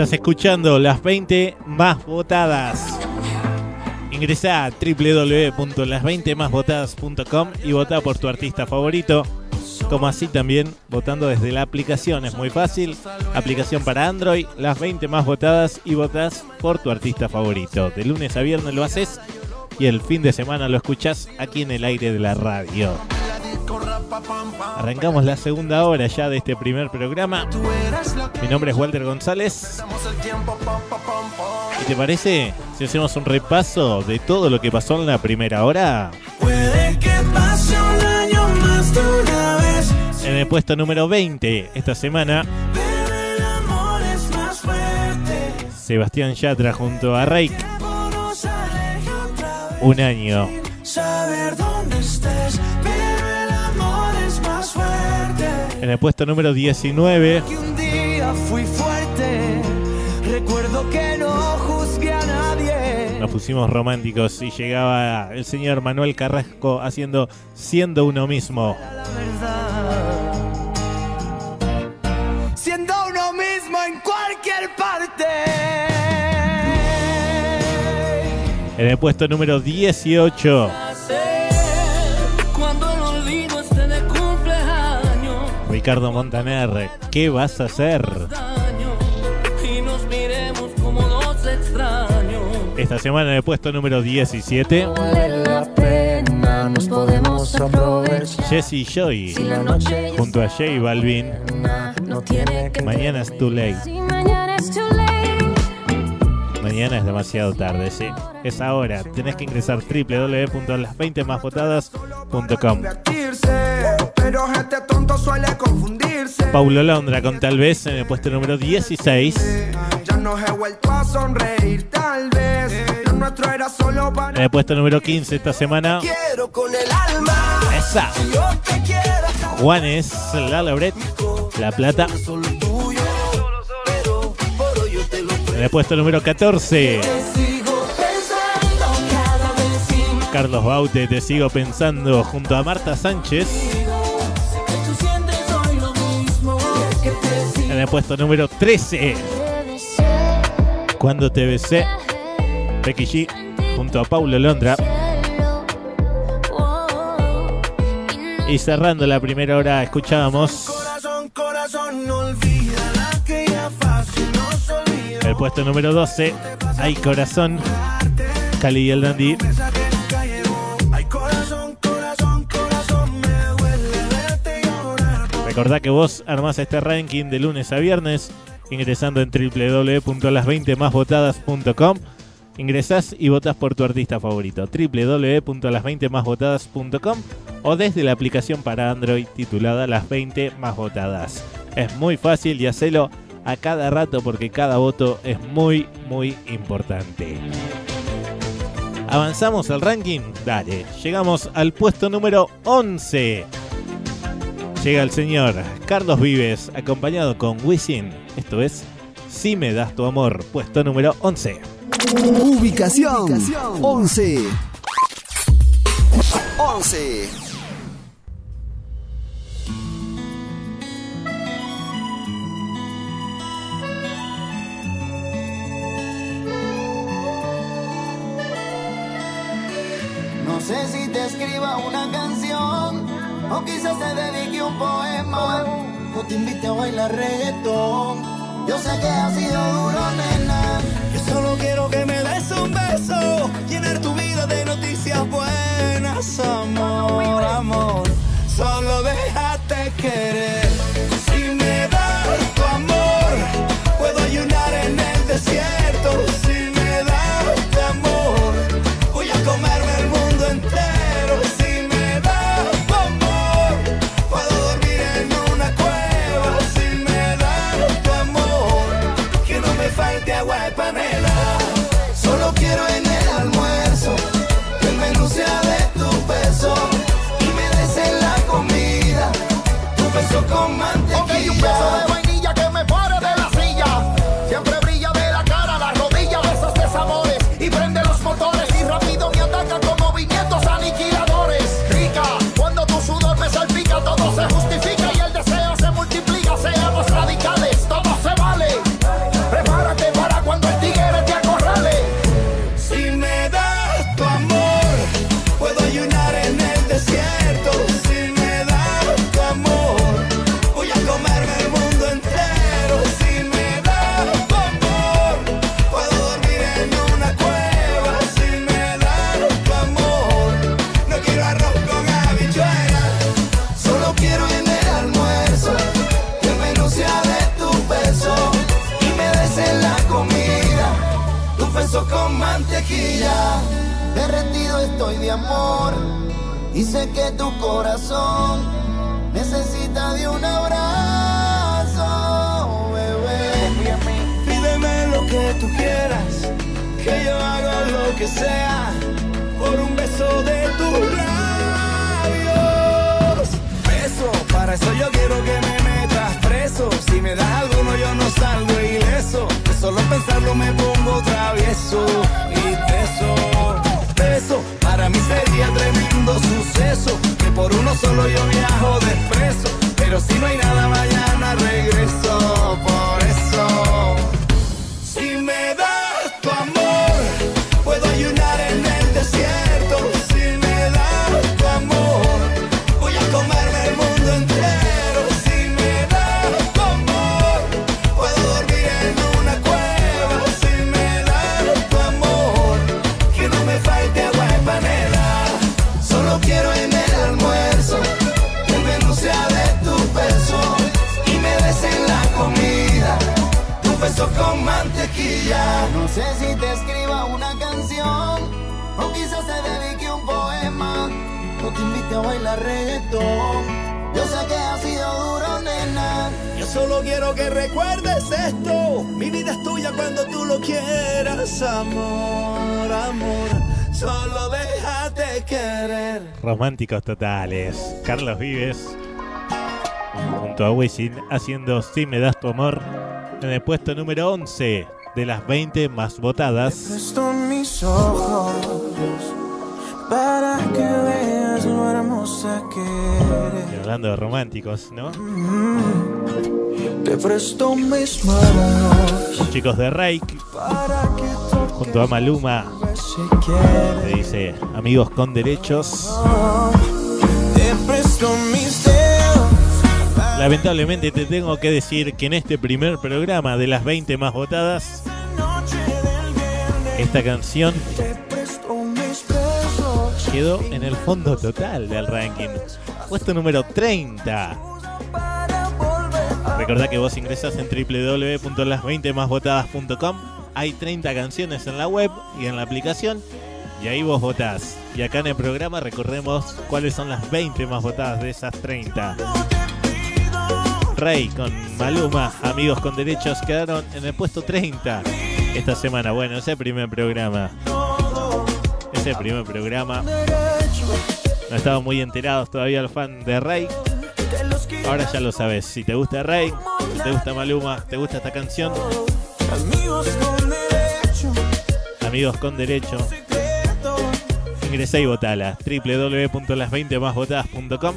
Estás escuchando las 20 más votadas. Ingresa a www.las20másvotadas.com y vota por tu artista favorito. Como así también votando desde la aplicación. Es muy fácil. Aplicación para Android, las 20 más votadas y votas por tu artista favorito. De lunes a viernes lo haces y el fin de semana lo escuchas aquí en el aire de la radio. Arrancamos la segunda hora ya de este primer programa. Mi nombre es Walter González. ¿Y te parece si hacemos un repaso de todo lo que pasó en la primera hora? Puede que pase un año más de una vez, En el puesto número 20 esta semana. Sebastián Yatra junto a Reik. Un año. En el puesto número 19, Que un día fui fuerte. Recuerdo que no juzgué a nadie. nos pusimos románticos y llegaba el señor Manuel Carrasco haciendo Siendo uno mismo. La verdad. Siendo uno mismo en cualquier parte. En el puesto número 18, Ricardo Montaner. ¿Qué vas a hacer? Esta semana en el puesto número 17, vale la pena, nos podemos aprovechar. Jesse Joy Si la noche ya junto a J Balvin. está, no tiene que Mañana es too late. Si mañana es too late. Mañana es demasiado tarde, sí. Es ahora. Tenés que ingresar www.las20másvotadas.com. Pero gente tonto suele confundirse. Paulo Londra con tal vez en el puesto número 16. Ya no he vuelto a sonreír, tal vez. Lo nuestro era solo En para. el puesto número 15 esta semana. Quiero con el alma. Esa. Si yo te quiero, Juanes, La Lauret, La Plata. En el puesto número 14. sigo pensando cada vez sin Carlos Baute, te sigo pensando junto a Marta Sánchez. El puesto número 13. Cuando te besé. Becky G junto a Paulo Londra. Y cerrando la primera hora escuchábamos el puesto número 12. Ay corazón. Cali y el Dandy. Recordá que vos armás este ranking de lunes a viernes ingresando en www.las20másvotadas.com. Ingresás y votas por tu artista favorito. www.las20másvotadas.com o desde la aplicación para Android titulada Las 20 más votadas. Es muy fácil y hacelo a cada rato porque cada voto es muy muy importante. ¿Avanzamos al ranking? Dale, llegamos al puesto número 11. Llega el señor Carlos Vives, acompañado con Wisin. Esto es Si me das tu amor, puesto número 11. Ubicación 11. 11. No sé si te escriba una canción o quizás te dedique un poema o te invite a bailar reggaetón. Yo sé que ha sido duro, nena. Yo solo quiero que me des un beso, llenar tu vida de noticias buenas, amor, amor. Solo déjate querer. Si me das con mantequilla. Totales. Carlos Vives junto a Wisin haciendo Si me das tu amor en el puesto número 11 de las 20 más votadas. Mis ojos para que veas lo hermosa que Y eres. hablando de románticos, ¿no? Te presto mis manos Los chicos de Reik para junto a Maluma le dice amigos con derechos. Lamentablemente te tengo que decir que en este primer programa de las 20 más votadas, esta canción quedó en el fondo total del ranking. Puesto número 30. Para volver a Recordá que vos ingresás en www.las20másvotadas.com. Hay 30 canciones en la web y en la aplicación. Y ahí vos votás. Y acá en el programa recorremos cuáles son las 20 más votadas de esas 30. Rey con Maluma, amigos con derechos, quedaron en el puesto 30 esta semana. Bueno, ese primer programa. Ese primer programa. No estaban muy enterados todavía el fan de Rey. Ahora ya lo sabes. Si te gusta Rey, si te gusta Maluma, te gusta esta canción, Amigos con amigos con derecho, ingresá y votala. www.las20másvotadas.com.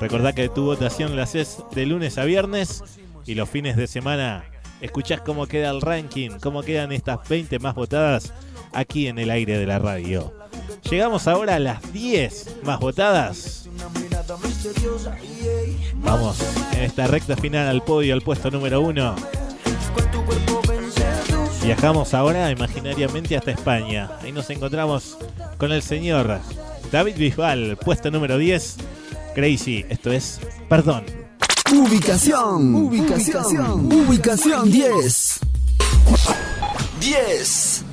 Recordá que tu votación la haces de lunes a viernes y los fines de semana escuchás cómo queda el ranking, cómo quedan estas 20 más votadas aquí en el aire de la radio. Llegamos ahora a las 10 más votadas. Vamos en esta recta final al podio, al puesto número 1. Viajamos ahora imaginariamente hasta España. Ahí nos encontramos con el señor David Bisbal, puesto número 10. Crazy, esto es Perdón. Ubicación, ubicación, ubicación 10. 10.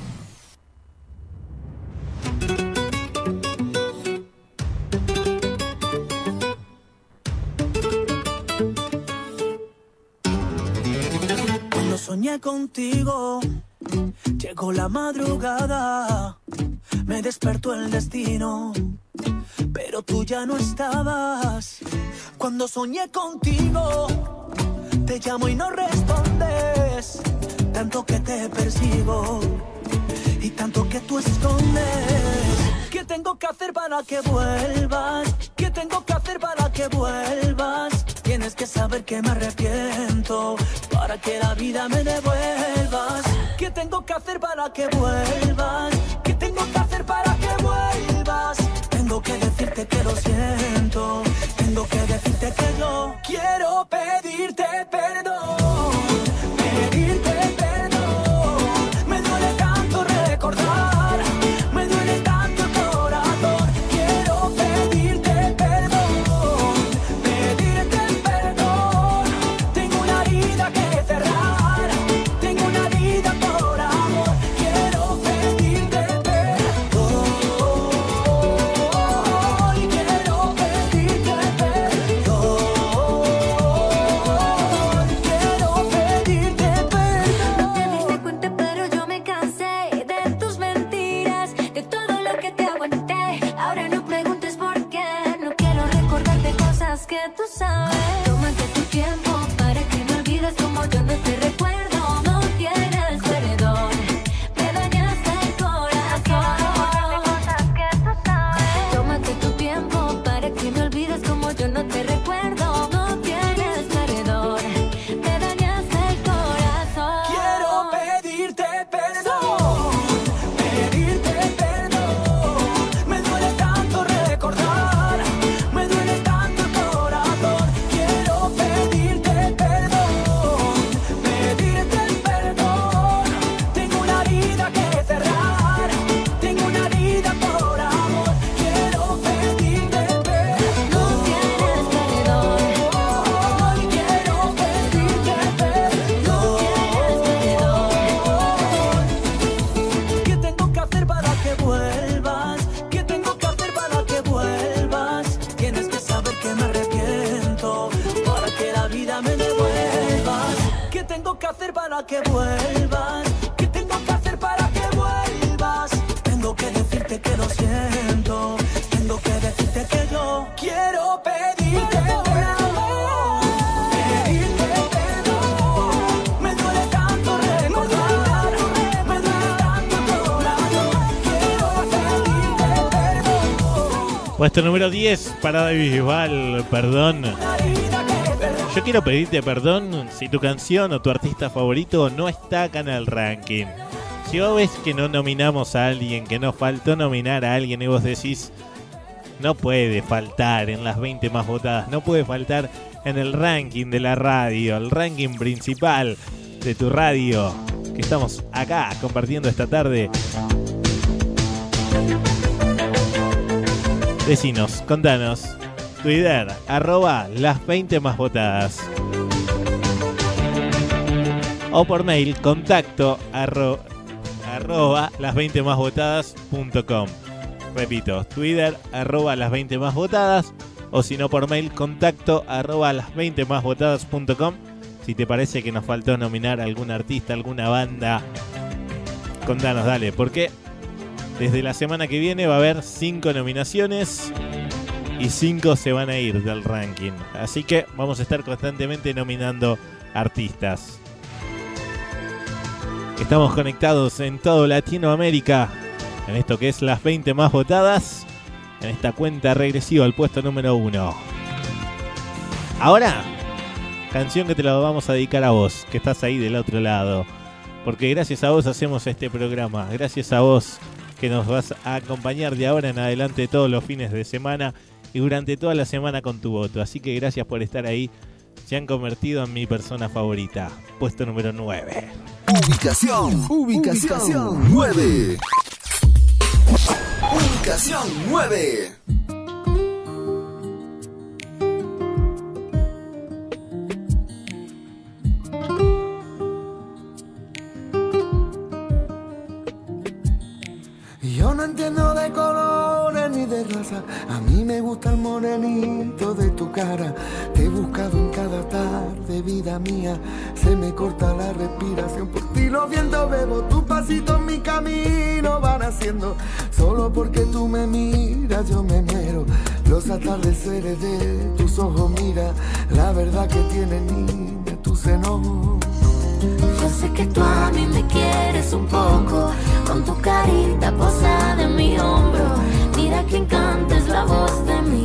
Soñé contigo, llegó la madrugada, me despertó el destino, pero tú ya no estabas. Cuando soñé contigo, te llamo y no respondes, tanto que te persigo y tanto que tú escondes. ¿Qué tengo que hacer para que vuelvas? ¿Qué tengo que hacer para que vuelvas? Tienes que saber que me arrepiento para que la vida me devuelvas. ¿Qué tengo que hacer para que vuelvas? ¿Qué tengo que hacer para que vuelvas? Tengo que decirte que lo siento. Tengo que decirte que yo quiero pedirte Puesto número 10 para David Bisbal, perdón. Yo quiero pedirte perdón si tu canción o tu artista favorito no está acá en el ranking. Si vos ves que no nominamos a alguien, que nos faltó nominar a alguien y vos decís, no puede faltar en las 20 más votadas, no puede faltar en el ranking de la radio, el ranking principal de tu radio, que estamos acá compartiendo esta tarde. Decinos, contanos. Twitter, arroba las 20 más votadas. O por mail, contacto arro- arroba las 20 más votadas.com. Repito, Twitter, arroba las 20 más votadas. O si no, por mail, contacto arroba las 20 más votadas.com. Si te parece que nos faltó nominar a algún artista, alguna banda, contanos, dale, porque desde la semana que viene va a haber 5 nominaciones y 5 se van a ir del ranking. Así que vamos a estar constantemente nominando artistas. Estamos conectados en todo Latinoamérica en esto que es las 20 más votadas en esta cuenta regresiva al puesto número 1. Ahora, canción que te la vamos a dedicar a vos, que estás ahí del otro lado. Porque gracias a vos hacemos este programa. Gracias a vos que nos vas a acompañar de ahora en adelante todos los fines de semana y durante toda la semana con tu voto. Así que gracias por estar ahí. Se han convertido en mi persona favorita. Puesto número 9. Ubicación, ubicación 9. Ubicación 9. No entiendo de colores ni de raza. A mí me gusta el morenito de tu cara. Te he buscado en cada tarde, vida mía. Se me corta la respiración. Por ti los vientos bebo. Tus pasitos mi camino van haciendo. Solo porque tú me miras, yo me muero. Los atardeceres de tus ojos, mira. La verdad que tiene niña tu seno. Yo sé que tú a mí me quieres un poco, con tu carita posada en mi hombro. Mira que encanta es la voz de mi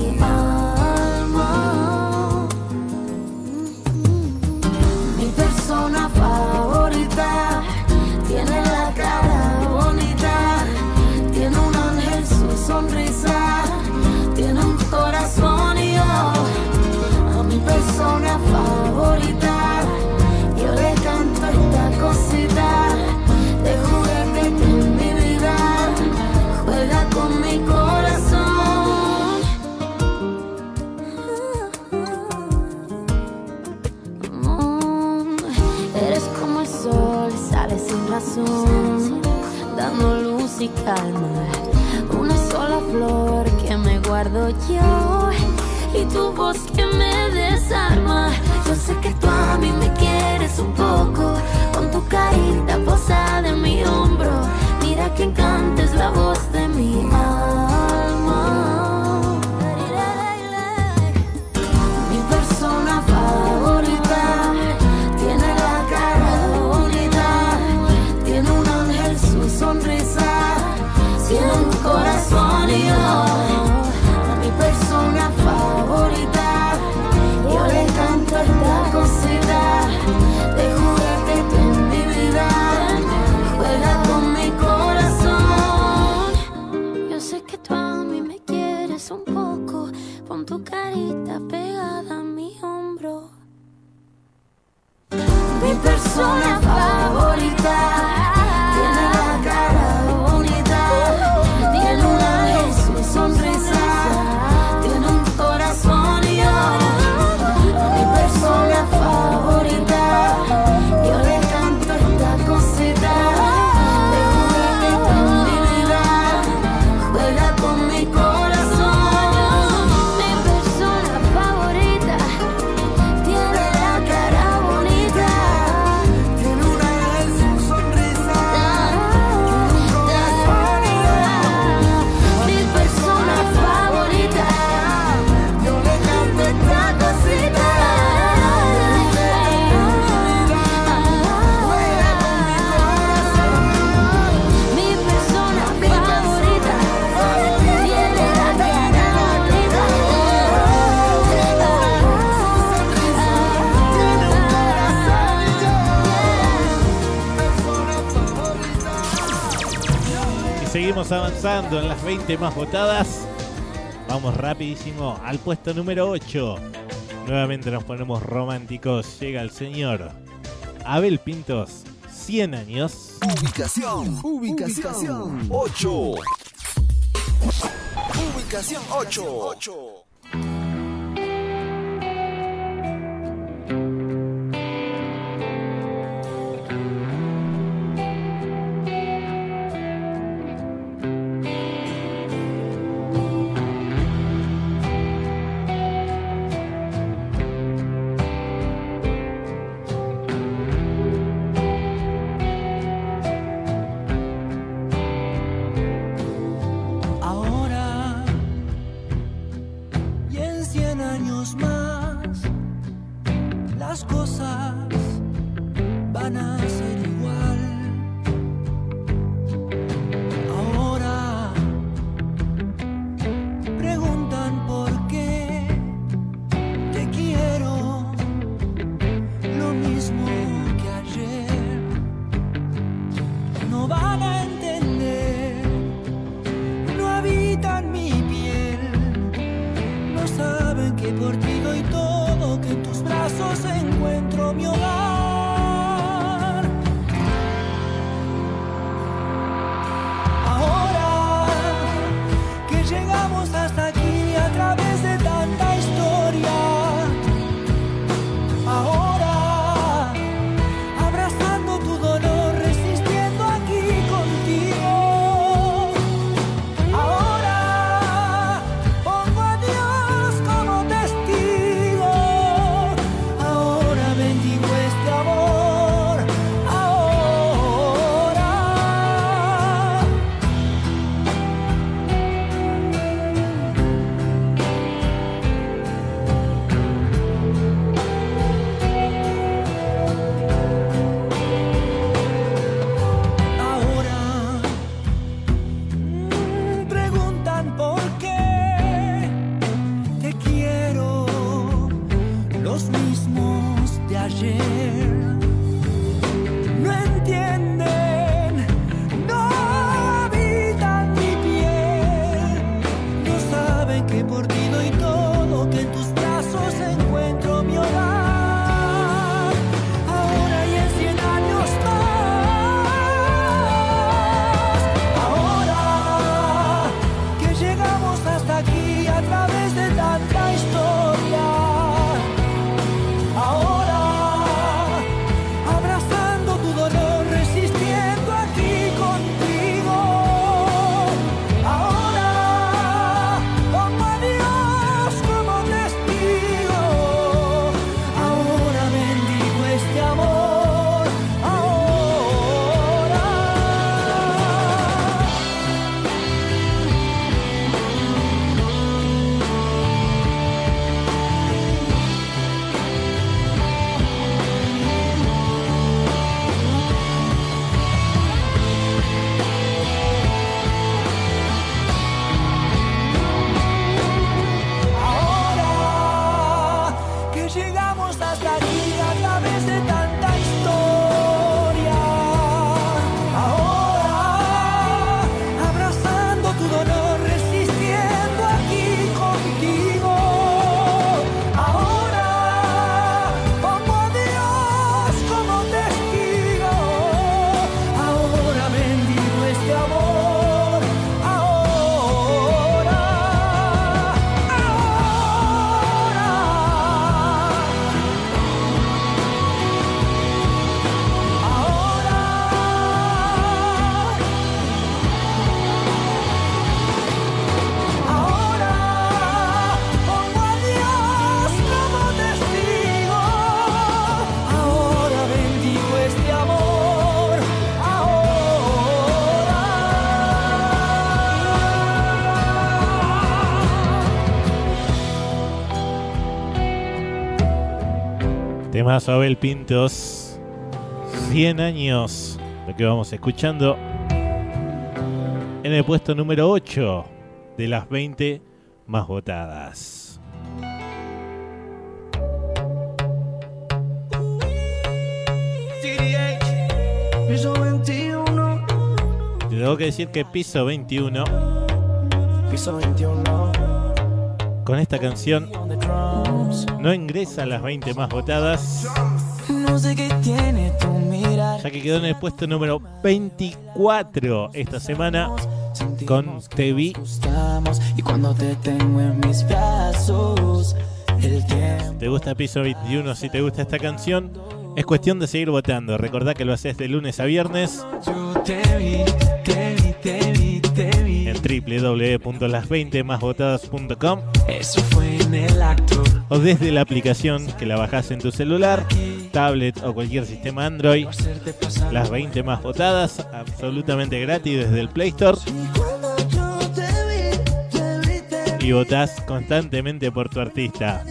y tu voz que me desarma. Yo sé que tú a mí me quieres un poco, con tu carita posada en mi hombro. Mira que encanta es la voz de mi alma. Vamos avanzando en las 20 más votadas. Vamos rapidísimo al puesto número 8. Nuevamente nos ponemos románticos. Llega el señor Abel Pintos, 100 años. Ubicación, ubicación, ubicación 8. Ubicación 8. 8. temazo Abel Pintos. 100 años. Lo que vamos escuchando. En el puesto número 8 de las 20 más votadas. Te tengo que decir que piso 21. Piso 21 con esta canción, no ingresa a las 20 más votadas, No sé qué tiene tu mirar. ya que quedó en el puesto número 24 esta semana con Te Vi. Y cuando te tengo en mis brazos, el tiempo. ¿Te gusta Piso 21? Si te gusta esta canción, es cuestión de seguir votando. Recordá que lo haces de lunes a viernes Yo te vi, te vi, te vi, www.las20másbotadas.com o desde la aplicación que la bajas en tu celular, tablet o cualquier sistema Android. Las 20 más votadas, absolutamente gratis desde el Play Store. Y votás constantemente por tu artista.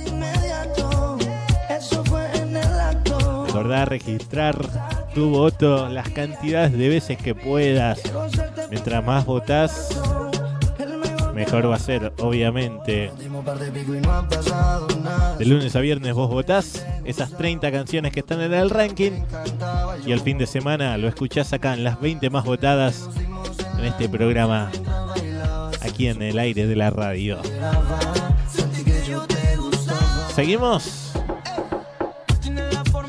Recordá registrar tu voto las cantidades de veces que puedas. Mientras más votás, mejor va a ser, obviamente. De lunes a viernes vos votás esas 30 canciones que están en el ranking y el fin de semana lo escuchás acá en las 20 más votadas en este programa aquí en el aire de la radio. Seguimos.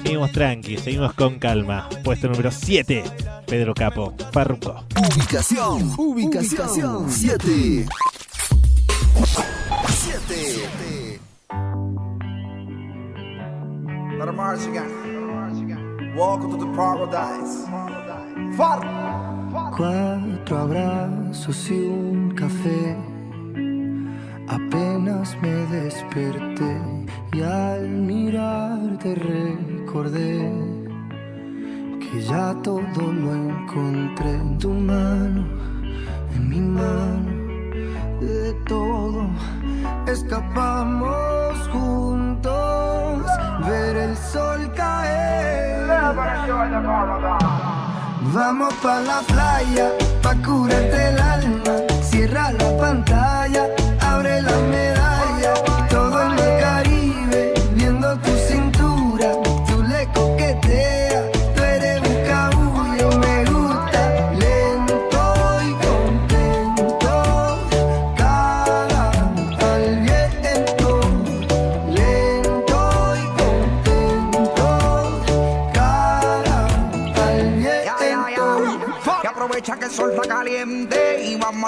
Seguimos tranqui, seguimos con calma. Puesto número 7, Pedro Capo, Farruco. Ubicación, ubicación 7. 7. Let march again. Welcome to the paradise. Cuatro abrazos y un café. Apenas me desperté y al mirarte recordé que ya todo lo encontré en tu mano, en mi mano, de todo escapamos juntos, ver el sol caer. Vamos pa' la playa, pa' curarte el alma. Cierra la pantalla,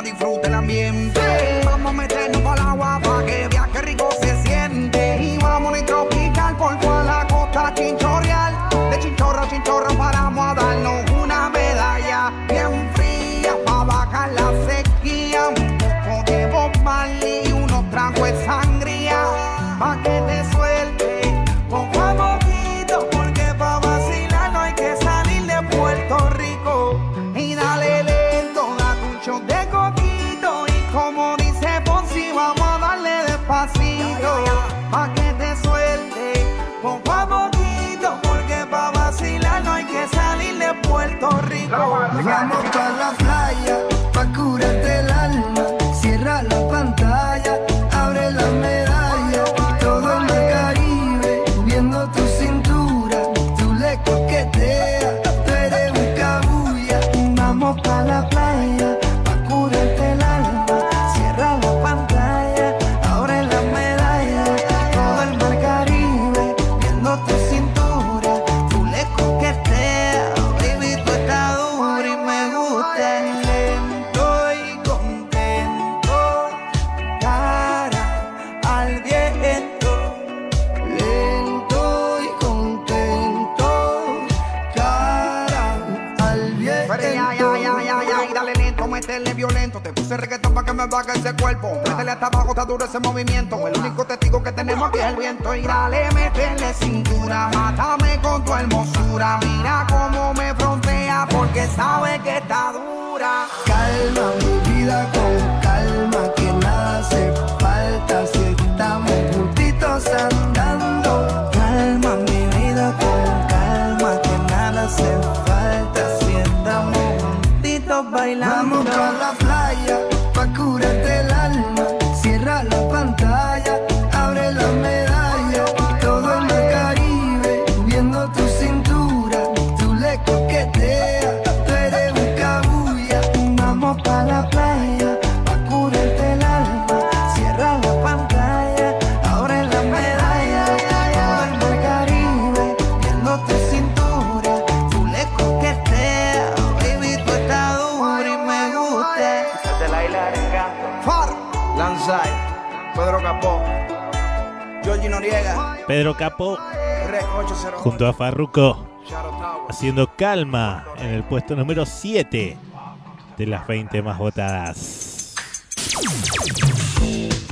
caliente y vamos a disfrutar el ambiente. Abajo, está duro Capo Rec 808. junto a Farruko haciendo calma en el puesto número 7 de las 20 más votadas.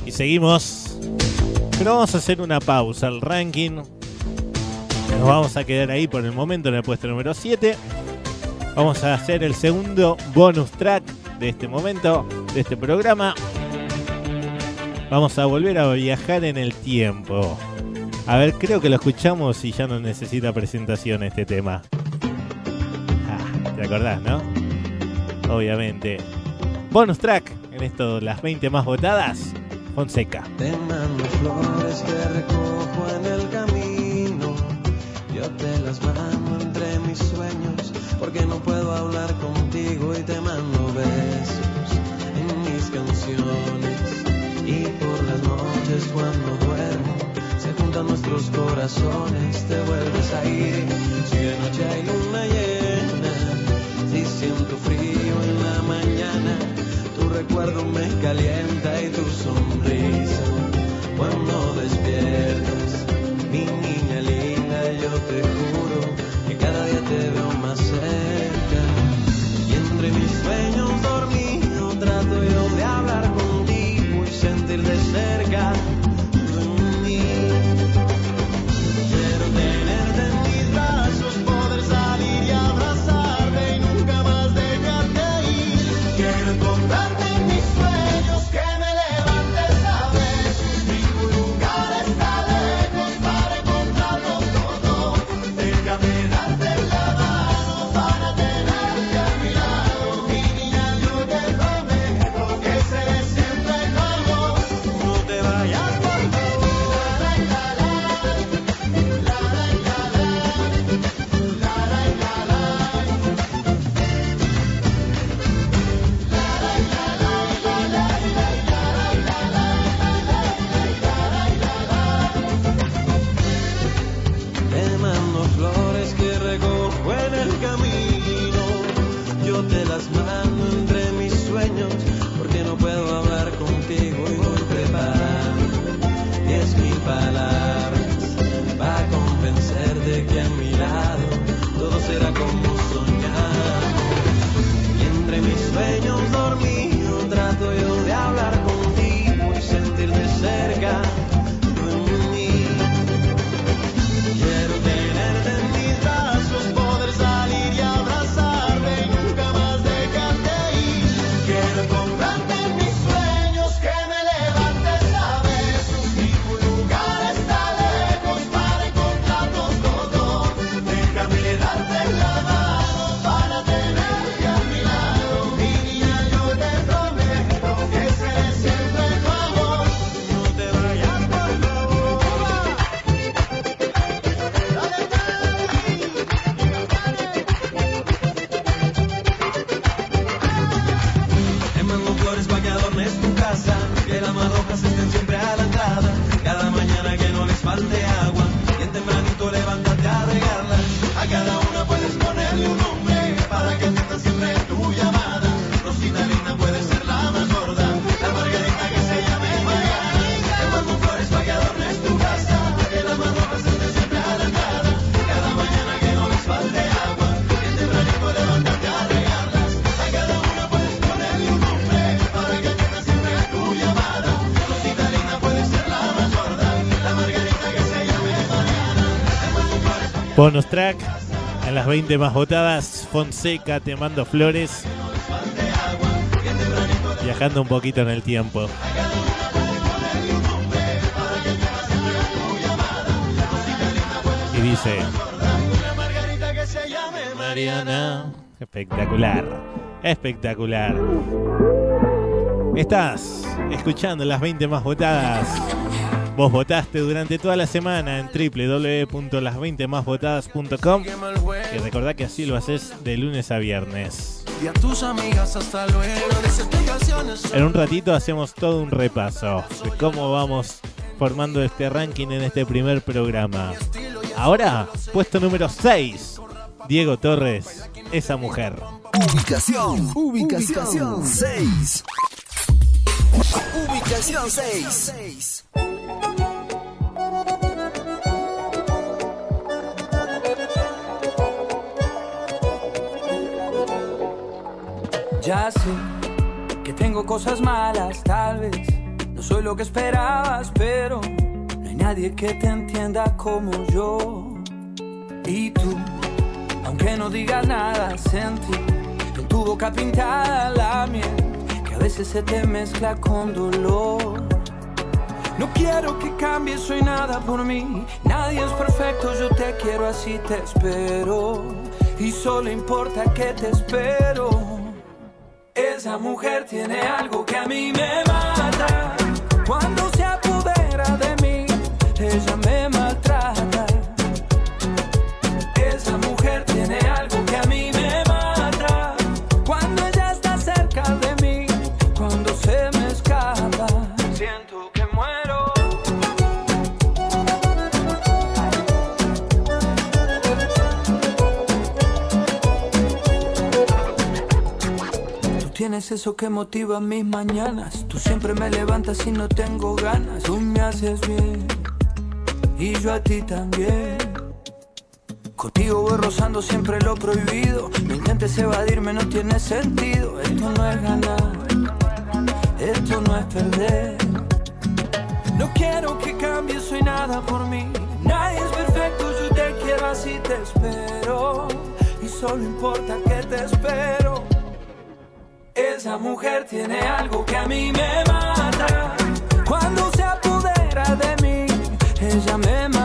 Y seguimos, pero vamos a hacer una pausa al ranking. Nos vamos a quedar ahí por el momento en el puesto número 7. Vamos a hacer el segundo bonus track de este momento, de este programa. Vamos a volver a viajar en el tiempo. A ver, creo que lo escuchamos y ya no necesita presentación este tema. Ah, ¿Te acordás, no? Obviamente. Bonus track en esto, las 20 más votadas. Fonseca. Te mando flores que recojo en el camino. Yo te las mando entre mis sueños. Porque no puedo hablar contigo y te mando besos en mis canciones. Y por las noches cuando nuestros corazones. Te vuelves a ir. Si de noche hay luna llena, si siento frío en la mañana. Tu recuerdo me calienta y tu sonrisa cuando despiertas. Mi niña linda, yo te juro que cada día te veo más cerca. Y entre mis sueños dormido trato yo de hablar contigo y sentir de cerca Bonus track en las 20 más votadas. Fonseca, te mando flores. Viajando un poquito en el tiempo. Y dice. Mariana. Espectacular. Espectacular. Estás escuchando las 20 más votadas. Vos votaste durante toda la semana en www.las20másvotadas.com y recordá que así lo haces de lunes a viernes. Y a tus amigas hasta luego. En un ratito hacemos todo un repaso de cómo vamos formando este ranking en este primer programa. Ahora, puesto número 6, Diego Torres, esa mujer. Ubicación, ubicación 6. Ubicación 6. Ya sé que tengo cosas malas, tal vez no soy lo que esperabas, pero no hay nadie que te entienda como yo. Y tú, aunque no digas nada, sentí en tu boca pintada la miel veces se te mezcla con dolor. No quiero que cambies, soy nada por mí. Nadie es perfecto, yo te quiero así, te espero. Y solo importa que te espero. Esa mujer tiene algo que a mí me mata. Tienes eso que motiva mis mañanas. Tú siempre me levantas y no tengo ganas. Tú me haces bien y yo a ti también. Contigo voy rozando siempre lo prohibido. No intentes evadirme, no tiene sentido. Esto no es ganar, esto no es perder. No quiero que cambies, soy nada por mí. Nadie es perfecto, yo te quiero así, te espero. Y solo importa que te espero. Esa mujer tiene algo que a mí me mata. Cuando se apodera de mí, ella me maltrata.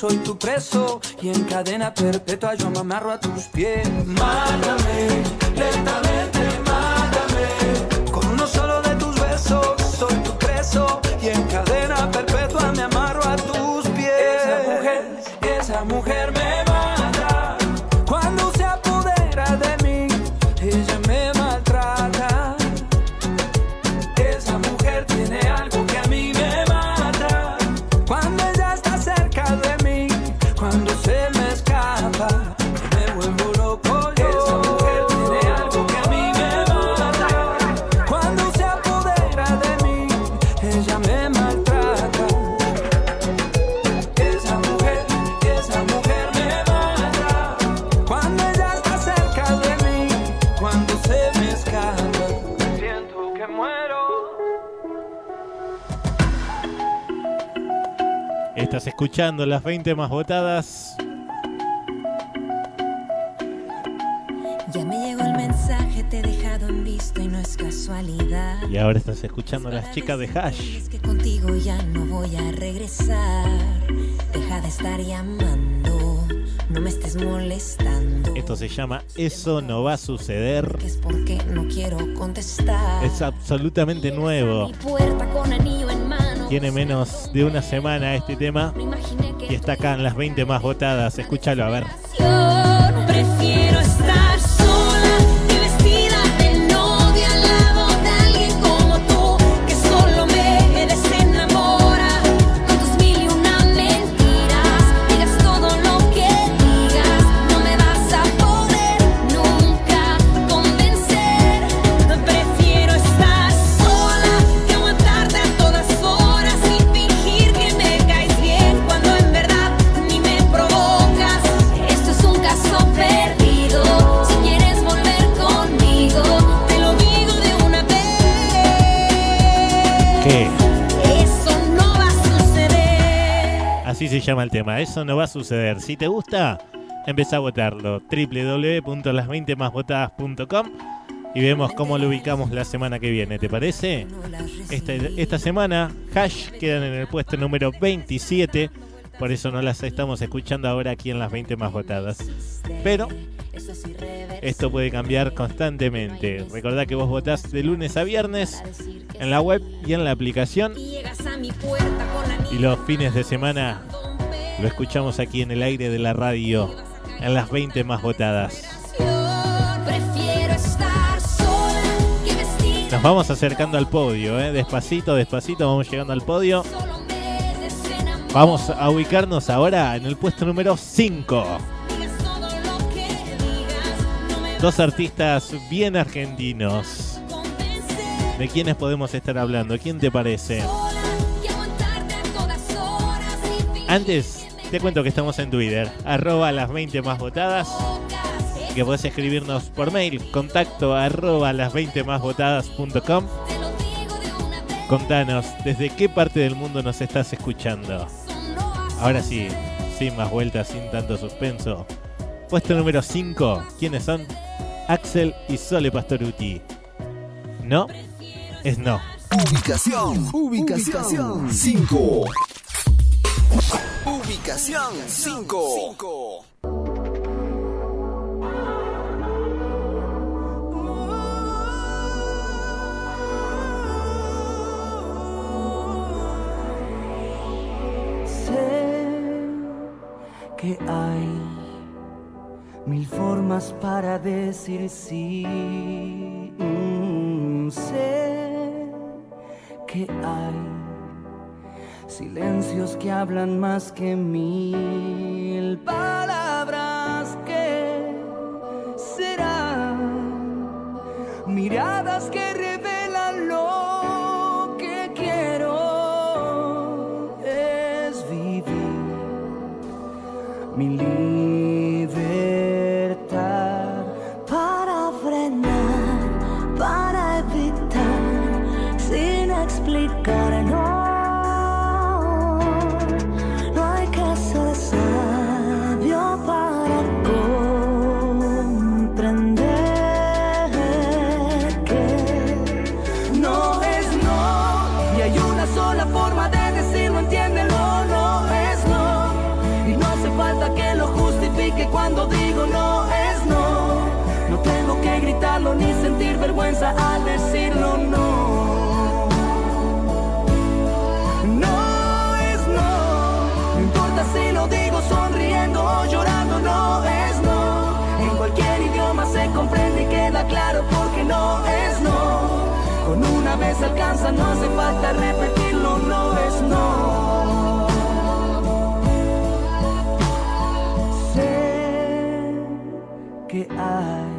Soy tu preso. Y en cadena perpetua yo me amarro a tus pies. Mátame, lentamente, mátame. Con uno solo de tus besos, soy tu preso. Y en cadena perpetua escuchando las 20 más votadas. Ya me llegó el mensaje, te he dejado en visto y no es casualidad. Y ahora estás escuchando a las chicas de Hash. Es que contigo ya no voy a regresar. Deja de estar llamando, no me estés molestando. Esto se llama Eso no va a suceder. Es porque no quiero contestar. Es absolutamente nuevo. Mi puerta con anillo. Tiene menos de una semana este tema. Y está acá en las 20 más votadas. Escúchalo, a ver. Eso no va a suceder. Así se llama el tema. Eso no va a suceder. Si te gusta, empezá a votarlo. www.las20másvotadas.com y vemos cómo lo ubicamos la semana que viene. ¿Te parece? Esta, esta semana, Hash quedan en el puesto número 27. Por eso no las estamos escuchando ahora aquí en las 20 más votadas. Pero esto puede cambiar constantemente. Recordá que vos votás de lunes a viernes en la web y en la aplicación. Y los fines de semana lo escuchamos aquí en el aire de la radio en las 20 más votadas. Nos vamos acercando al podio, ¿eh? despacito, despacito vamos llegando al podio. Vamos a ubicarnos ahora en el puesto número 5. Dos artistas bien argentinos. ¿De quiénes podemos estar hablando? ¿Quién te parece? Antes, te cuento que estamos en Twitter, arroba las 20 más votadas. Que podés escribirnos por mail, contacto arroba las 20 más votadas.com. Contanos, ¿desde qué parte del mundo nos estás escuchando? Ahora sí, sin más vueltas, sin tanto suspenso. Puesto número 5, ¿quiénes son? Axel y Sole Pastoruti. No, es no. Ubicación, ubicación 5. Ubicación 5. Sé que hay mil formas para decir sí. Mm, sé que hay silencios que hablan más que mil palabras que serán miradas que revelan lo que quiero es vivir mi explicar, no. No hay que ser sabio para comprender que no es no. Y hay una sola forma de decirlo, entiéndelo, no es no. Y no hace falta que lo justifique cuando digo no es no. No tengo que gritarlo ni sentir vergüenza al decirlo vez alcanza, no hace falta repetirlo, no es no. Sé que hay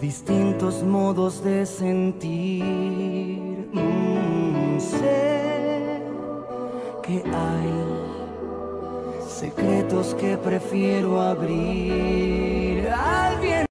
distintos modos de sentir. Mm, sé que hay secretos que prefiero abrir al viento.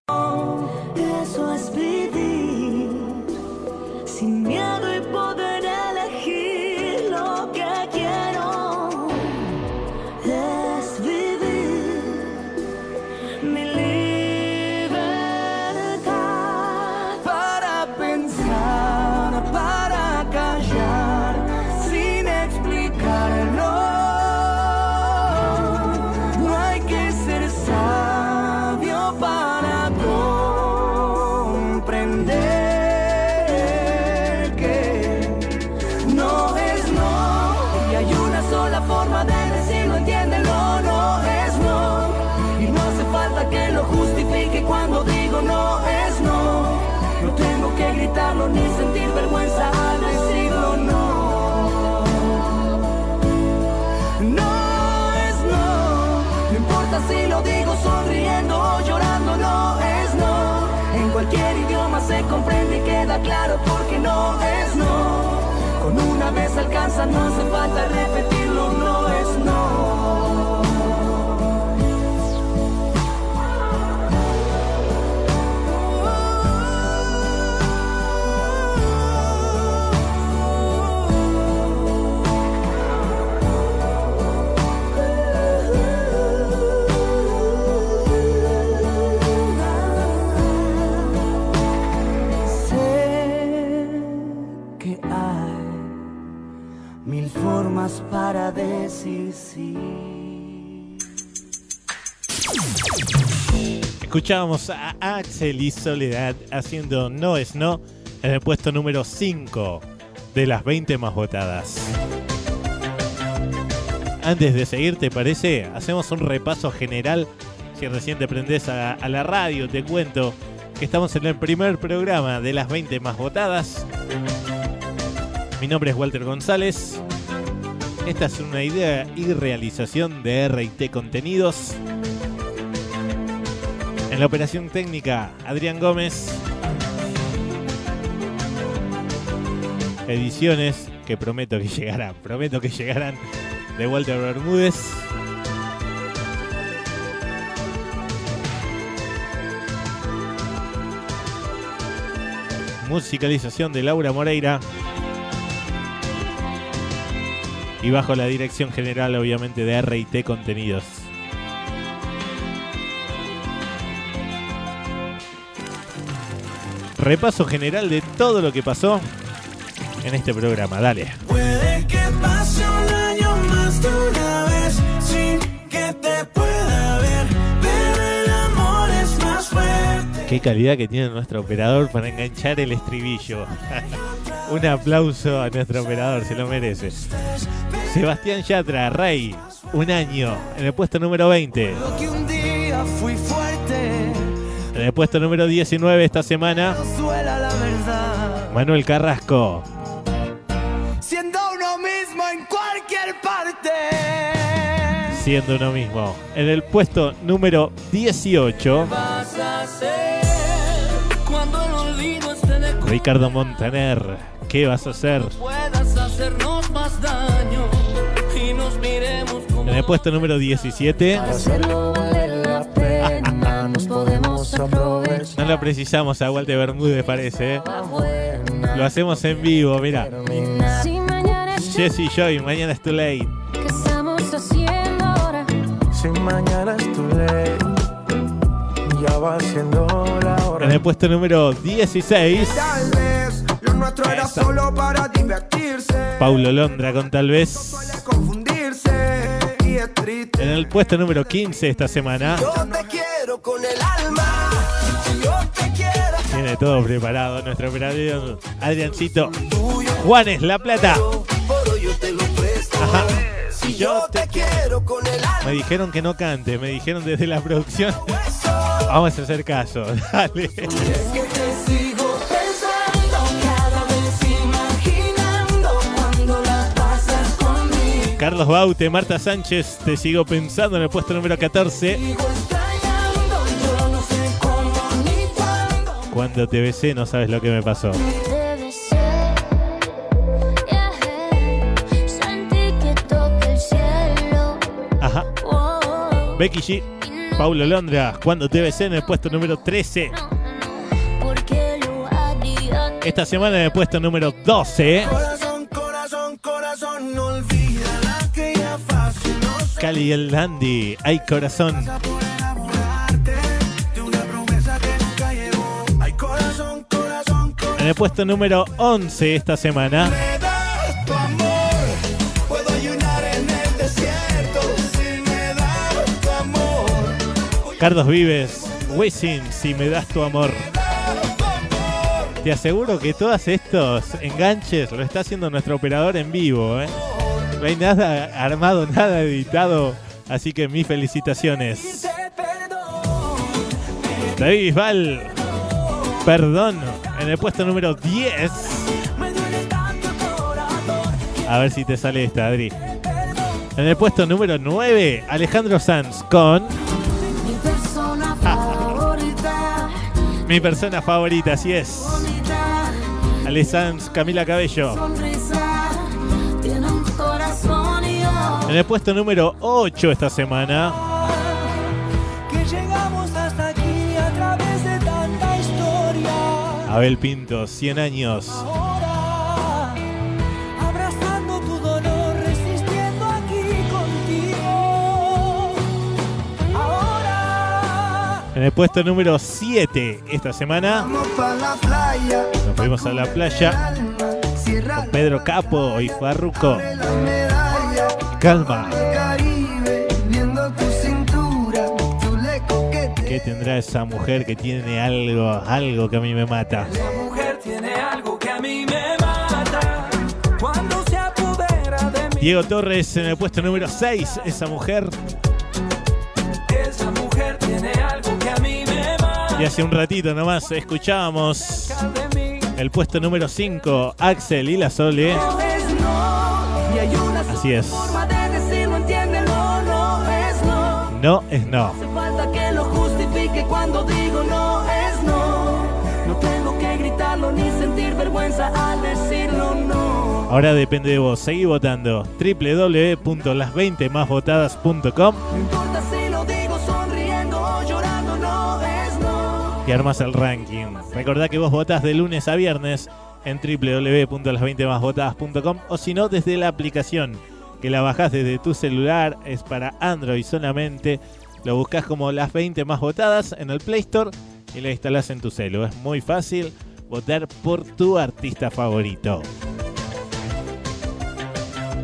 No hace falta Escuchábamos a Axel y Soledad haciendo No es No en el puesto número 5 de las 20 más votadas. Antes de seguir, ¿te parece? Hacemos un repaso general. Si recién te prendés a, a la radio, te cuento que estamos en el primer programa de las 20 más votadas. Mi nombre es Walter González. Esta es una idea y realización de RT Contenidos. En la operación técnica, Adrián Gómez. Ediciones que prometo que llegarán, prometo que llegarán de Walter Bermúdez. Musicalización de Laura Moreira. Y bajo la dirección general, obviamente, de RT Contenidos. Repaso general de todo lo que pasó en este programa. Dale. Puede que pase un año más de una vez sin que te pueda ver, pero el amor es más fuerte. Qué calidad que tiene nuestro operador para enganchar el estribillo. Un aplauso a nuestro operador, se lo merece. Sebastián Yatra, Rey, un año, en el puesto número 20. Lo que un día fui fuerte, En el puesto número 19 esta semana. Manuel Carrasco. Siendo uno mismo en cualquier parte. siendo uno mismo. En el puesto número 18, vas a hacer cuando el olvido esté de Ricardo Montaner. ¿Qué vas a hacer? puedas hacernos más daño y nos miremos como En el puesto número 17, Hacerlo vale la pena, nos podemos aprovechar. no lo precisamos a Walter Bermúdez, parece. ¿eh? Lo hacemos en vivo, mira. Jesse Joy, mañana es too late. ¿qué estamos haciendo ahora? Si mañana es tu ley, ya va siendo la hora. En el puesto número 16, Tal vez lo nuestro era solo para divertirse. Paulo Londra con tal vez. En el puesto número 15 esta semana, Yo te quiero con el alma. Yo te quiero tiene todo preparado nuestro operador Adriancito. Juanes, La Plata. Ajá. Si yo te quiero con el alma. Me dijeron que no cante, me dijeron desde la producción. Vamos a hacer caso, dale. Carlos Baute, Marta Sánchez, te sigo pensando en el puesto número 14. Cuando te besé no sabes lo que me pasó. Ajá. Oh, Becky G, Paulo Londra, cuando te besé en el puesto número 13. no, no, porque lo haría. Esta semana en el puesto número 12. Corazón, corazón, corazón, no olvida la que ya fácil nos Cali y el Dandy, ay corazón. En el puesto número 11 esta semana. Carlos Vives, Wisin, si me das tu amor. Te aseguro que todos estos enganches lo está haciendo nuestro operador en vivo. ¿eh? No hay nada armado, nada editado. Así que mis felicitaciones. David Bisbal, perdón, en el puesto número 10. Me duele tanto el corazón. A ver si te sale esta, Adri. En el puesto número 9, Alejandro Sanz con Mi persona favorita, así es. Ale Sanz, Camila Cabello. En el puesto número 8 esta semana, Abel Pinto, 100 años. Ahora, abrazando tu dolor, resistiendo aquí contigo. Ahora, En el puesto número 7 esta semana, la playa. nos fuimos a la playa Cierra con Pedro Capo y Farruco. Calma, ¿qué tendrá esa mujer que tiene algo, algo que a mí me mata? Esa mujer tiene algo que a mí me mata cuando se apodera de mí. Diego Torres en el puesto número 6, esa mujer. Esa mujer tiene algo que a mí me mata Y hace un ratito nomás escuchábamos el puesto número 5, Axel y la Sole. Así es. No es no. Ahora depende de vos. Seguí votando. www.las20másvotadas.com No importa si lo digo sonriendo o llorando, no es no. y armas el ranking. Recordá que vos votás de lunes a viernes en www.las20másvotadas.com o si no desde la aplicación que la bajás desde tu celular, es para Android solamente. Lo buscas como las 20 más votadas en el Play Store y la instalás en tu celu. Es muy fácil votar por tu artista favorito.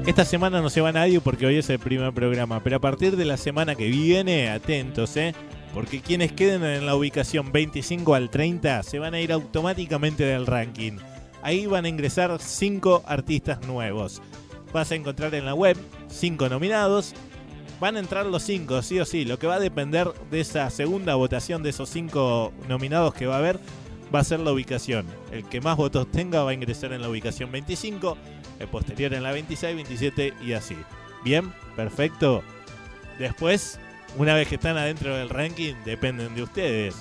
Esta semana no se va nadie porque hoy es el primer programa, pero a partir de la semana que viene, atentos, ¿eh? Porque quienes queden en la ubicación 25 al 30 se van a ir automáticamente del ranking. Ahí van a ingresar 5 artistas nuevos. Vas a encontrar en la web 5 nominados. Van a entrar los 5, sí o sí. Lo que va a depender de esa segunda votación de esos 5 nominados que va a haber va a ser la ubicación. El que más votos tenga va a ingresar en la ubicación 25, el posterior en la 26, 27 y así. Bien, perfecto. Después, una vez que están adentro del ranking, dependen de ustedes.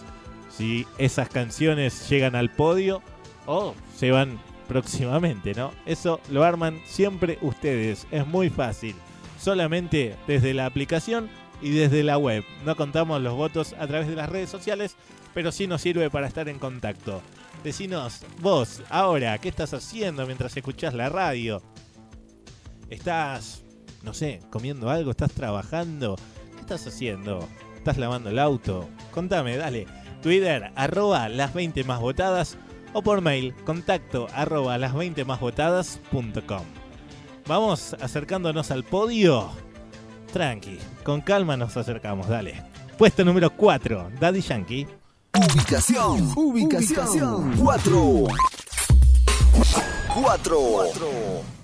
Si esas canciones llegan al podio o se van próximamente, ¿no? Eso lo arman siempre ustedes. Es muy fácil. Solamente desde la aplicación y desde la web. No contamos los votos a través de las redes sociales, pero sí nos sirve para estar en contacto. Decinos, vos, ahora, ¿qué estás haciendo mientras escuchás la radio? ¿Estás, no sé, comiendo algo? ¿Estás trabajando? ¿Qué estás haciendo? ¿Estás lavando el auto? Contame, dale. Twitter, arroba las 20 más votadas o por mail, contacto arroba las 20 más votadas.com. Vamos acercándonos al podio. Tranqui, con calma nos acercamos, dale. Puesto número 4, Daddy Yankee. Ubicación, ubicación 4. 4.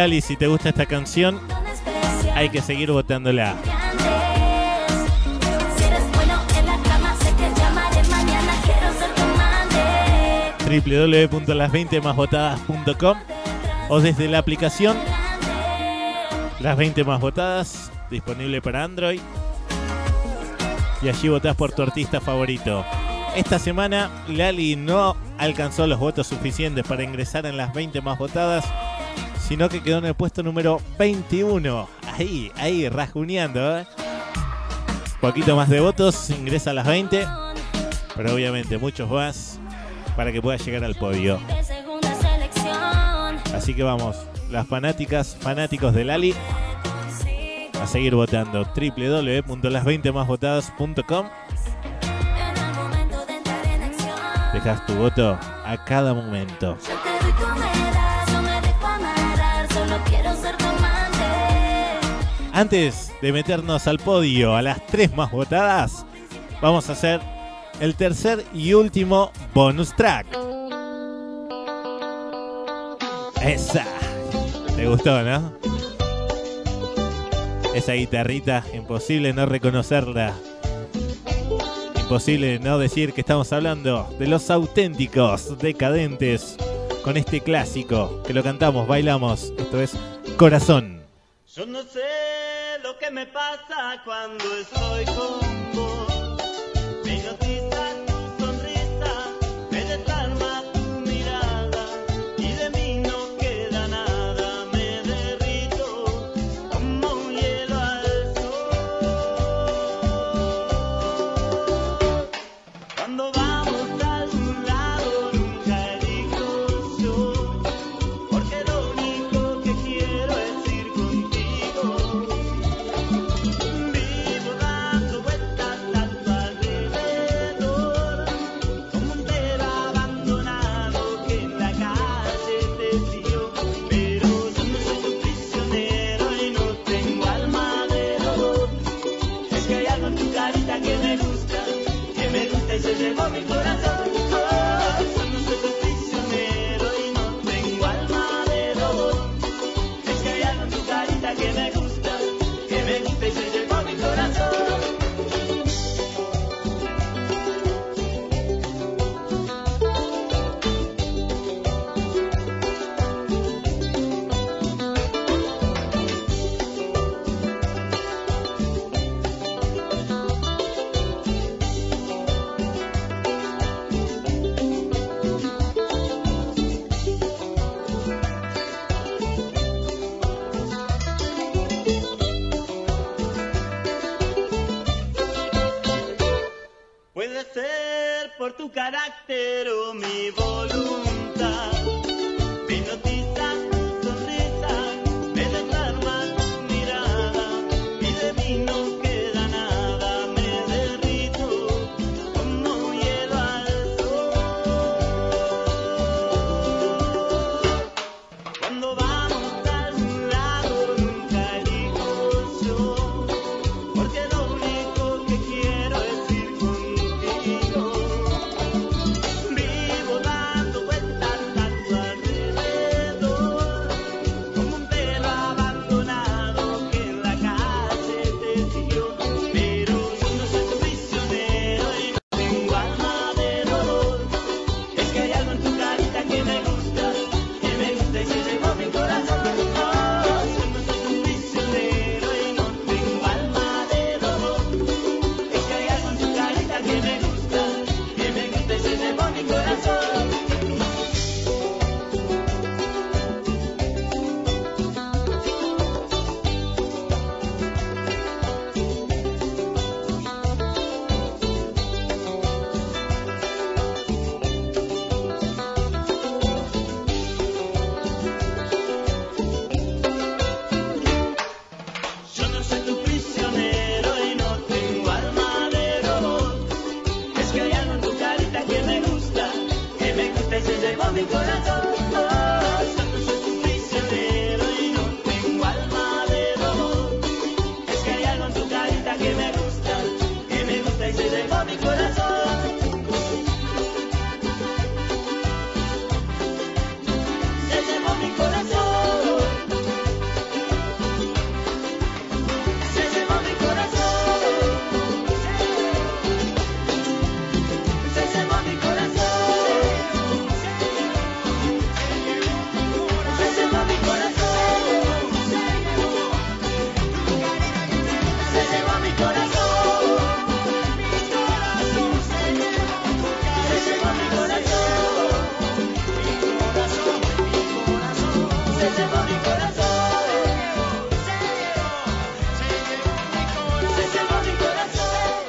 Lali, si te gusta esta canción, hay que seguir votándola. www.las20másvotadas.com o desde la aplicación Las 20 Más Votadas, disponible para Android. Y allí votás por tu artista favorito. Esta semana Lali no alcanzó los votos suficientes para ingresar en las 20 más votadas, sino que quedó en el puesto número 21. Ahí, ahí, rasguñando. ¿eh? Poquito más de votos, ingresa a las 20, pero obviamente muchos más para que pueda llegar al podio. Así que vamos, las fanáticas, fanáticos del Ali, a seguir votando. www.las20másvotadas.com Dejas tu voto a cada momento. Antes de meternos al podio, a las tres más votadas, vamos a hacer el tercer y último bonus track. Esa. ¿Te gustó, no? Esa guitarrita, imposible no reconocerla. Imposible no decir que estamos hablando de los auténticos decadentes con este clásico que lo cantamos, bailamos. Esto es Corazón. Yo no sé me pasa cuando estoy con vos. por tu carácter o mi voluntad.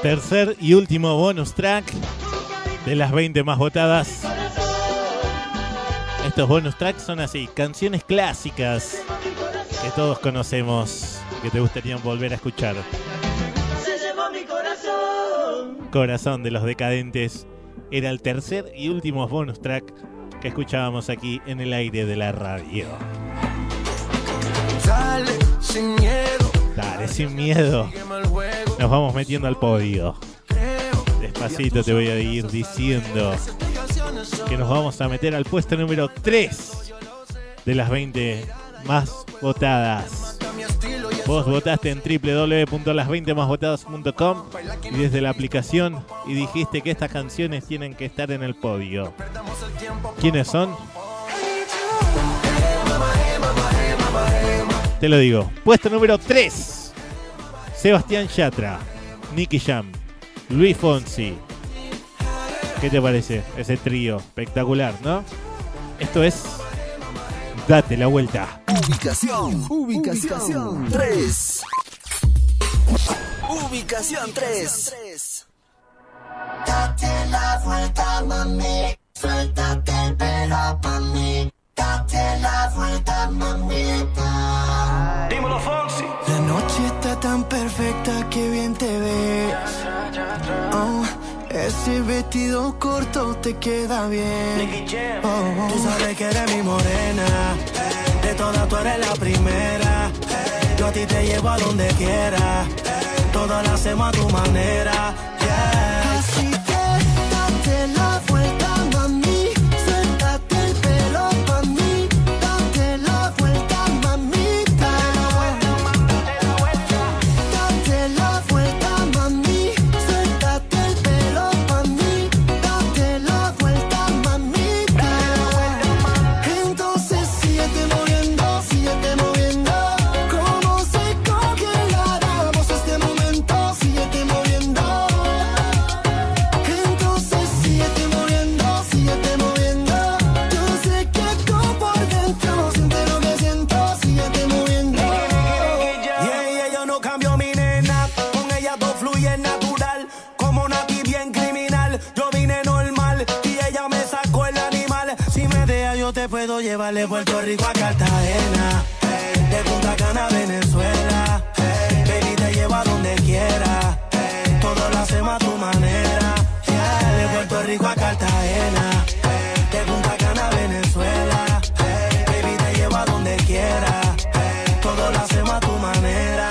Tercer y último bonus track de las 20 más votadas. Estos bonus tracks son así, canciones clásicas que todos conocemos, que te gustarían volver a escuchar. Corazón. Corazón de los Decadentes era el tercer y último bonus track que escuchábamos aquí en el aire de la radio. Dale, sin miedo. Nos vamos metiendo al podio. Despacito te voy a ir diciendo que nos vamos a meter al puesto número 3 de las 20 más votadas. Vos votaste en www.las20másvotadas.com y desde la aplicación y dijiste que estas canciones tienen que estar en el podio. ¿Quiénes son? Te lo digo. Puesto número 3. Sebastián Yatra, Nicky Jam, Luis Fonsi. ¿Qué te parece ese trío? Espectacular, ¿no? Esto es Date la vuelta. Ubicación, ubicación 3. Ubicación 3. Date la vuelta, mami. Suéltate el pelo pa' mí. Date la vuelta, mamita. Dímelo, Fonsi. La noche está tan perfecta que bien te ves. Oh, ese vestido corto te queda bien. Oh, Tú sabes que eres mi morena. De todas tú eres la primera. Yo a ti te llevo a donde quiera. Todo lo hacemos a tu manera. Puedo llevar de Puerto Rico a Cartagena. De Punta Cana a Venezuela. Baby, te llevo a donde quiera. Todo lo hacemos a tu manera. De Puerto Rico a Cartagena. De Punta Cana a Venezuela. Baby, te llevo a donde quiera. Todo lo hacemos a tu manera.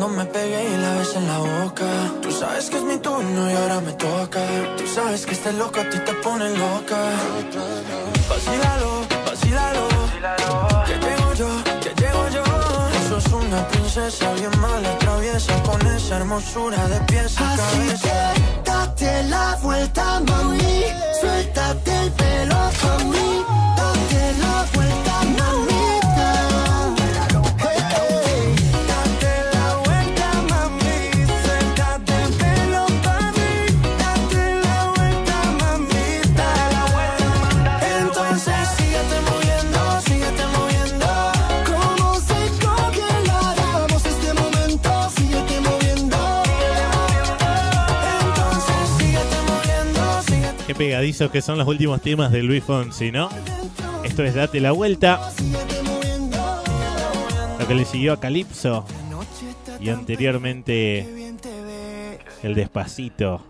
Bailando me pegué y la ves en la boca. Tú sabes que es mi turno y ahora me toca. Tú sabes que este loco a ti te pone loca. Vacílalo, vacílalo. Que llego yo, que llego yo. Tú sos una princesa bien mala, traviesa. Con esa hermosura de pies a Así cabeza. que date la vuelta, mami. Suéltate el pelo pa' pegadizos que son los últimos temas de Luis Fonsi, ¿no? Esto es Date la Vuelta. Lo que le siguió a Calypso. Y anteriormente el Despacito.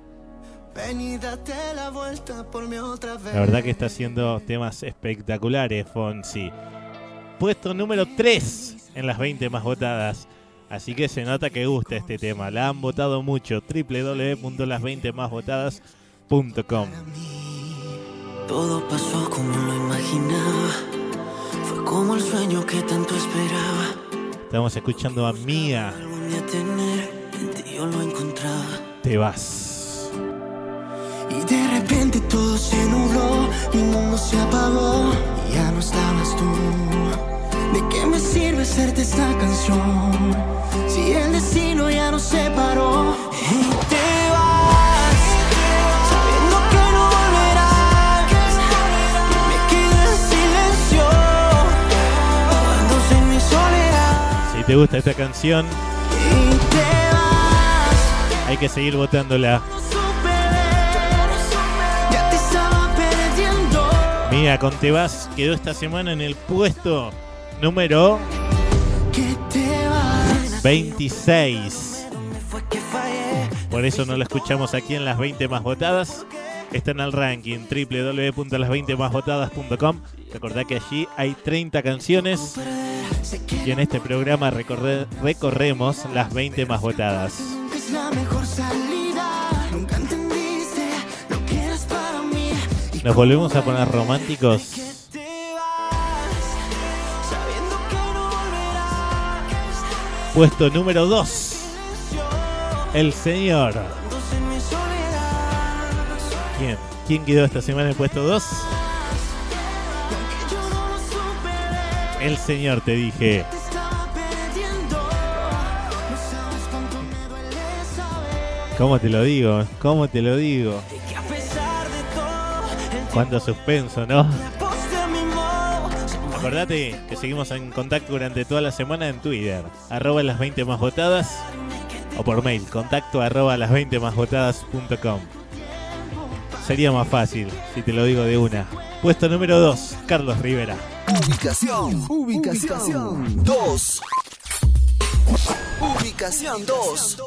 La verdad que está haciendo temas espectaculares, Fonsi. Puesto número 3 en las 20 más votadas. Así que se nota que gusta este tema. La han votado mucho. www.las20másvotadas.com Todo pasó como lo imaginaba. Fue como el sueño que tanto esperaba. Estamos escuchando a Mía. Te vas. Y de repente todo se nubló, mi mundo se apagó y ya no estabas tú. ¿De qué me sirve hacerte esta canción? Si el destino ya nos separó y te te gusta esta canción, hay que seguir votándola. Mía con Te vas quedó esta semana en el puesto número Que te vas. 26. Por eso no la escuchamos aquí en las 20 más votadas. Está en el ranking www.las20másvotadas.com. Recordad que allí hay 30 canciones y en este programa recorre- recorremos las 20 más votadas. Nos volvemos a poner románticos. Puesto número 2. El señor. ¿Quién? ¿Quién quedó esta semana en el puesto 2? El señor, te dije. ¿Cómo te lo digo? ¿Cómo te lo digo? Cuánto suspenso, ¿no? Acordate que seguimos en contacto durante toda la semana en Twitter, arroba las 20 más votadas, o por mail, contacto arroba las 20 más votadas.com. Sería más fácil si te lo digo de una. Puesto número 2, Carlos Rivera. Ubicación, ubicación. 2. Ubicación 2.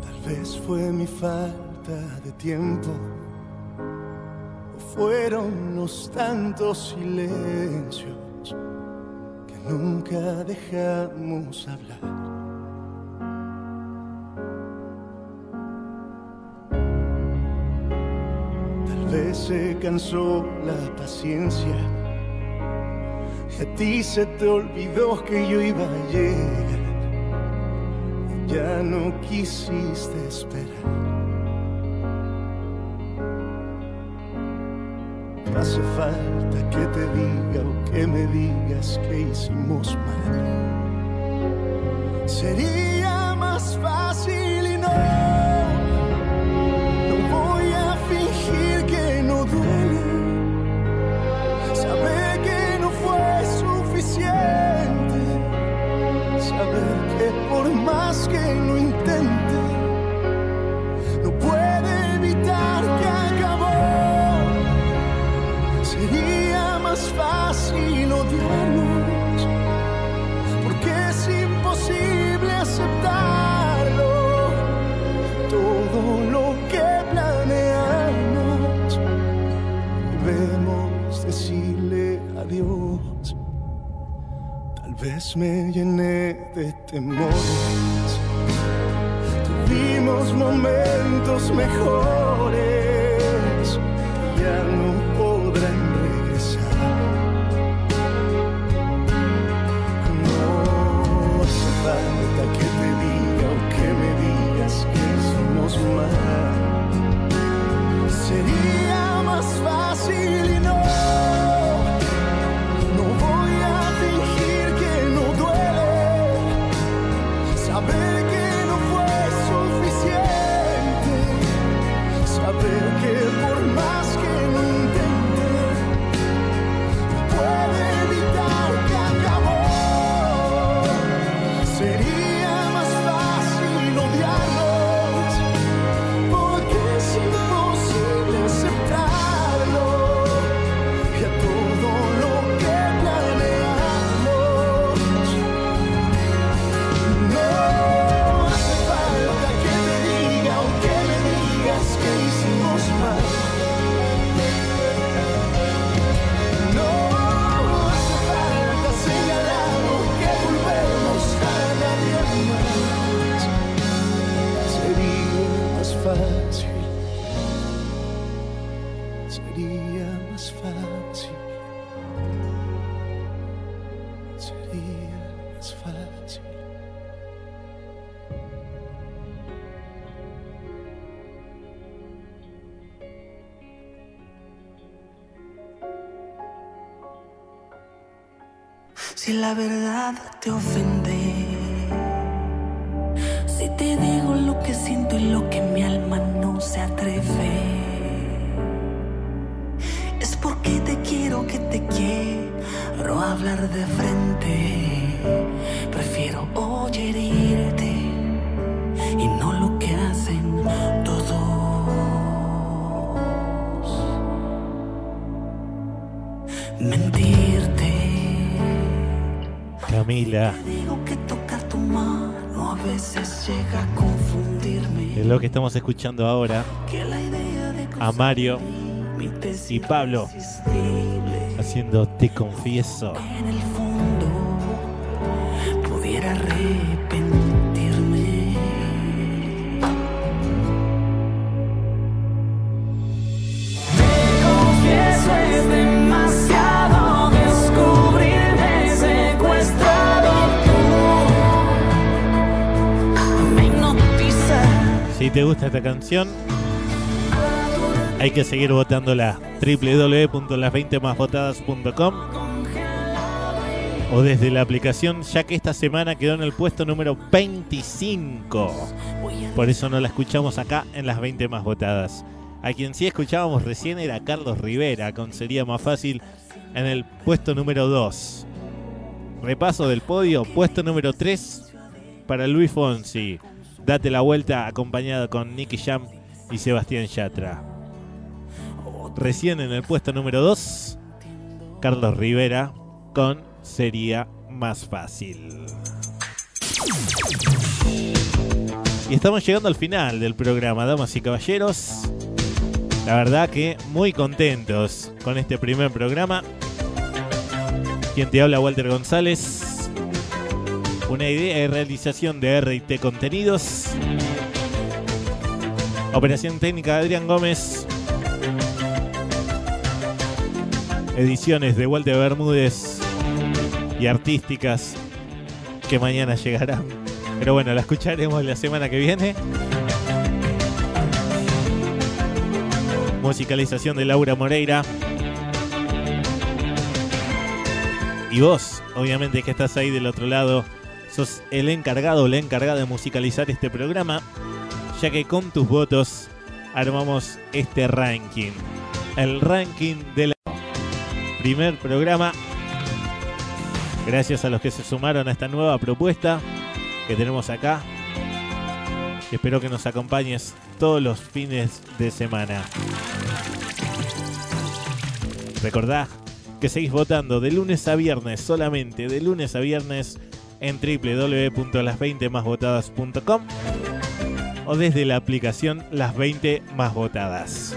Tal vez fue mi falta de tiempo, o fueron los tantos silencios nunca dejamos hablar. Tal vez se cansó la paciencia y a ti se te olvidó que yo iba a llegar ya no quisiste esperar. Hace falta que te diga o que me digas que hicimos mal. Sería más fácil y. No vez me llené de temores. Tuvimos momentos mejores. La verdad te ofende, si te digo lo que siento y lo que mi alma no se atreve, es porque te quiero que te quiero hablar de frente. Es lo que estamos escuchando ahora. A Mario y Pablo haciendo Te Confieso. Si te gusta esta canción, hay que seguir votándola. www.las20másvotadas.com o desde la aplicación, ya que esta semana quedó en el puesto número 25. Por eso no la escuchamos acá en las 20 más votadas. A quien sí escuchábamos recién era Carlos Rivera, con Sería Más Fácil en el puesto número 2. Repaso del podio, puesto número 3 para Luis Fonsi. Date la vuelta acompañado con Nicky Jam y Sebastián Yatra. Recién en el puesto número 2, Carlos Rivera con Sería Más Fácil. Y estamos llegando al final del programa, damas y caballeros. La verdad que muy contentos con este primer programa. Quien te habla, Walter González. Una idea y realización de RT Contenidos. Operación técnica de Adrián Gómez. Ediciones de Walter Bermúdez y artísticas que mañana llegarán. Pero bueno, la escucharemos la semana que viene. Musicalización de Laura Moreira. Y vos, obviamente que estás ahí del otro lado, sos el encargado o la encargada de musicalizar este programa, ya que con tus votos armamos este ranking. El ranking del primer programa. Gracias a los que se sumaron a esta nueva propuesta que tenemos acá. Espero que nos acompañes todos los fines de semana. Recordá que seguís votando de lunes a viernes, solamente de lunes a viernes en www.las20másvotadas.com o desde la aplicación Las 20 Más Votadas.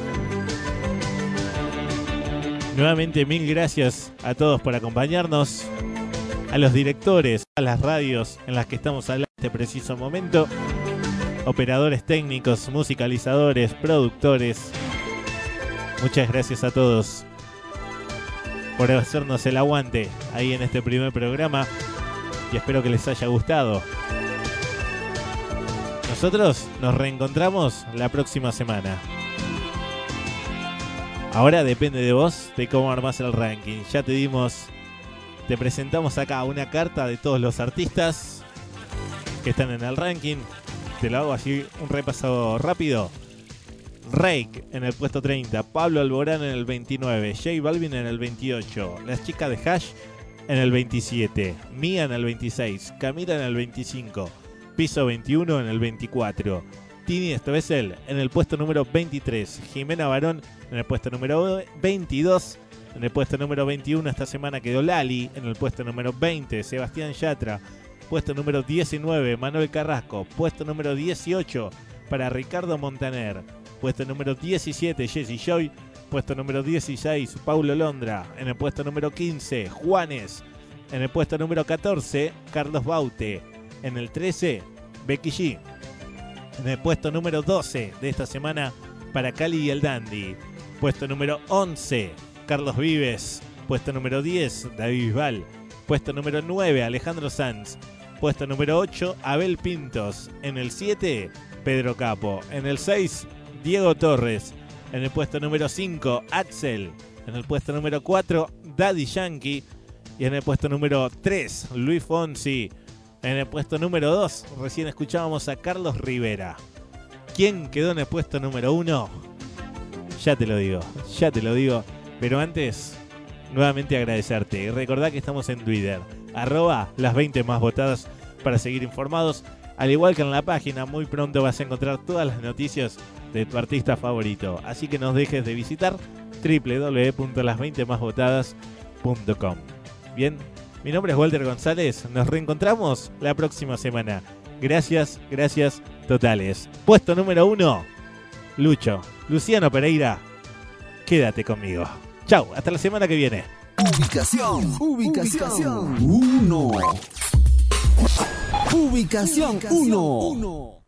Nuevamente mil gracias a todos por acompañarnos, a los directores, a las radios en las que estamos hablando en este preciso momento, operadores técnicos, musicalizadores, productores. Muchas gracias a todos por hacernos el aguante ahí en este primer programa y espero que les haya gustado. Nosotros nos reencontramos la próxima semana. Ahora depende de vos de cómo armás el ranking. Ya te dimos, te presentamos acá una carta de todos los artistas que están en el ranking. Te lo hago así un repaso rápido. Rake en el puesto 30, Pablo Alborán en el 29, J Balvin en el 28, Las chicas de Hash en el 27, Mía en el 26, Camila en el 25, Piso 21 en el 24, Tini Stoessel en el puesto número 23, Jimena Barón en el puesto número 22, en el puesto número 21 esta semana quedó Lali, en el puesto número 20, Sebastián Yatra, puesto número 19, Manuel Carrasco, puesto número 18 para Ricardo Montaner, puesto número 17, Jesse Joy, puesto número 16, Paulo Londra, en el puesto número 15, Juanes, en el puesto número 14, Carlos Baute, en el 13, Becky G, en el puesto número 12 de esta semana para Cali y el Dandy, Puesto número 11, Carlos Vives. Puesto número 10, David Bisbal. Puesto número 9, Alejandro Sanz. Puesto número 8, Abel Pintos. En el 7, Pedro Capo. En el 6, Diego Torres. En el puesto número 5, Axel. En el puesto número 4, Daddy Yankee. Y en el puesto número 3, Luis Fonsi. En el puesto número 2, recién escuchábamos a Carlos Rivera. ¿Quién quedó en el puesto número 1? Ya te lo digo, ya te lo digo. Pero antes, nuevamente agradecerte. Y recordá que estamos en Twitter, arroba las 20 más votadas para seguir informados. Al igual que en la página, muy pronto vas a encontrar todas las noticias de tu artista favorito. Así que no dejes de visitar www.las20másvotadas.com. Bien, mi nombre es Walter González. Nos reencontramos la próxima semana. Gracias, gracias totales. Puesto número uno, Lucho. Luciano Pereira, quédate conmigo. Chau, hasta la semana que viene. Ubicación, ubicación 1. Ubicación 1.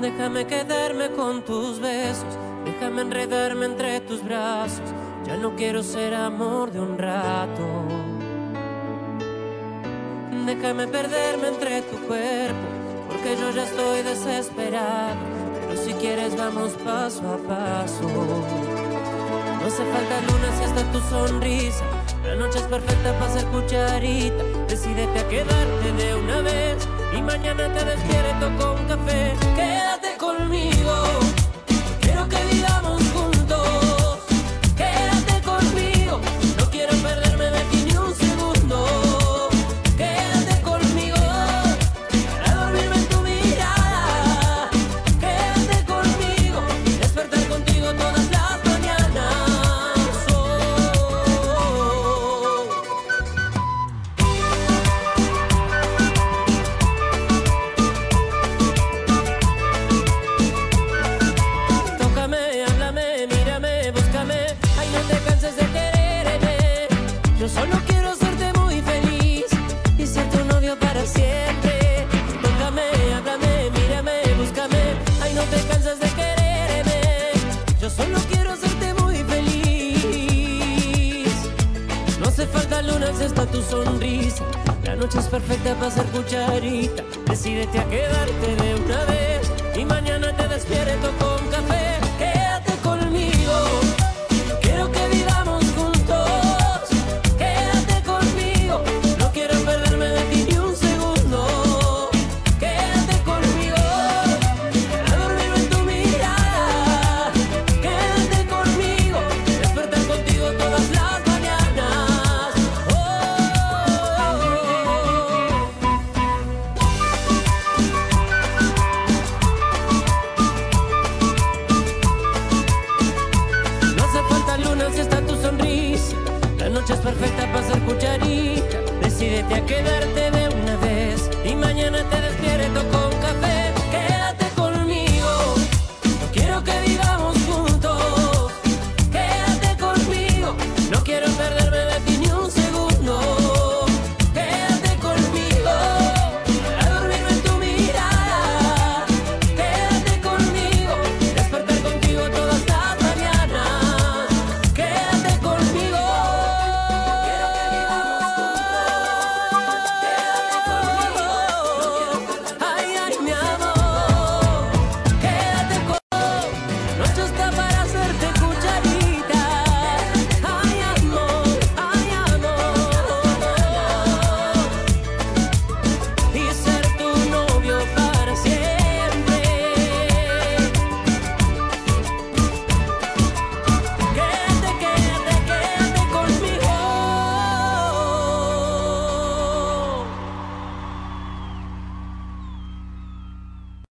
Déjame quedarme con tus besos, déjame enredarme entre tus brazos. Ya no quiero ser amor de un rato. Déjame perderme entre tu cuerpo, porque yo ya estoy desesperado. Pero si quieres vamos paso a paso. No hace falta luna si está tu sonrisa. La noche es perfecta para ser cucharita. Decídete a quedarte de una vez y mañana te despierto con café. Quédate conmigo.